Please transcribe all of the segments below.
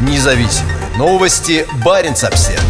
Независимые новости. Барин обсерва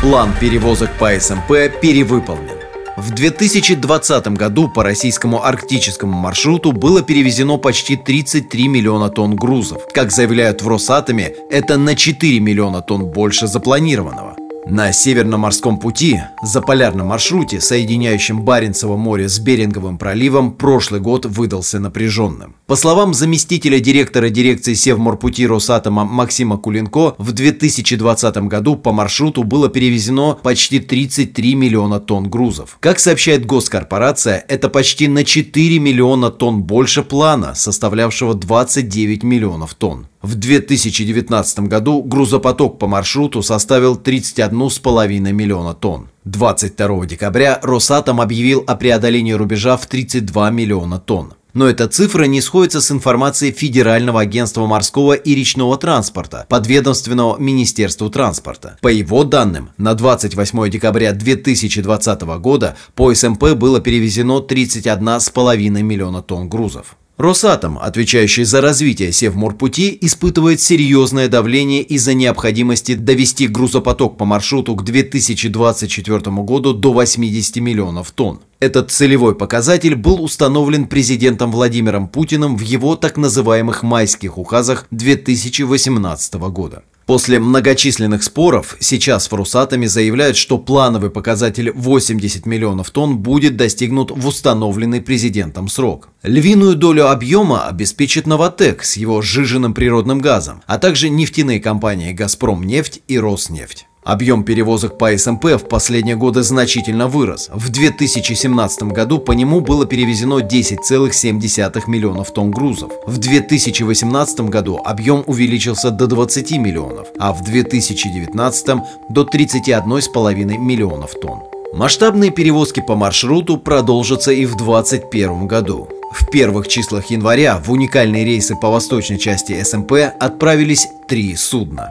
План перевозок по СМП перевыполнен. В 2020 году по российскому арктическому маршруту было перевезено почти 33 миллиона тонн грузов. Как заявляют в Росатоме, это на 4 миллиона тонн больше запланированного. На Северном морском пути, за полярном маршруте, соединяющем Баренцево море с Беринговым проливом, прошлый год выдался напряженным. По словам заместителя директора дирекции Севморпути Росатома Максима Кулинко, в 2020 году по маршруту было перевезено почти 33 миллиона тонн грузов. Как сообщает госкорпорация, это почти на 4 миллиона тонн больше плана, составлявшего 29 миллионов тонн. В 2019 году грузопоток по маршруту составил 31,5 миллиона тонн. 22 декабря Росатом объявил о преодолении рубежа в 32 миллиона тонн. Но эта цифра не сходится с информацией Федерального агентства морского и речного транспорта, подведомственного Министерству транспорта. По его данным, на 28 декабря 2020 года по СМП было перевезено 31,5 миллиона тонн грузов. Росатом, отвечающий за развитие Севморпути, испытывает серьезное давление из-за необходимости довести грузопоток по маршруту к 2024 году до 80 миллионов тонн. Этот целевой показатель был установлен президентом Владимиром Путиным в его так называемых майских указах 2018 года. После многочисленных споров сейчас в Русатоме заявляют, что плановый показатель 80 миллионов тонн будет достигнут в установленный президентом срок. Львиную долю объема обеспечит «Новотек» с его сжиженным природным газом, а также нефтяные компании «Газпром нефть» и «Роснефть». Объем перевозок по СМП в последние годы значительно вырос. В 2017 году по нему было перевезено 10,7 миллионов тонн грузов. В 2018 году объем увеличился до 20 миллионов, а в 2019 до 31,5 миллионов тонн. Масштабные перевозки по маршруту продолжатся и в 2021 году. В первых числах января в уникальные рейсы по восточной части СМП отправились три судна.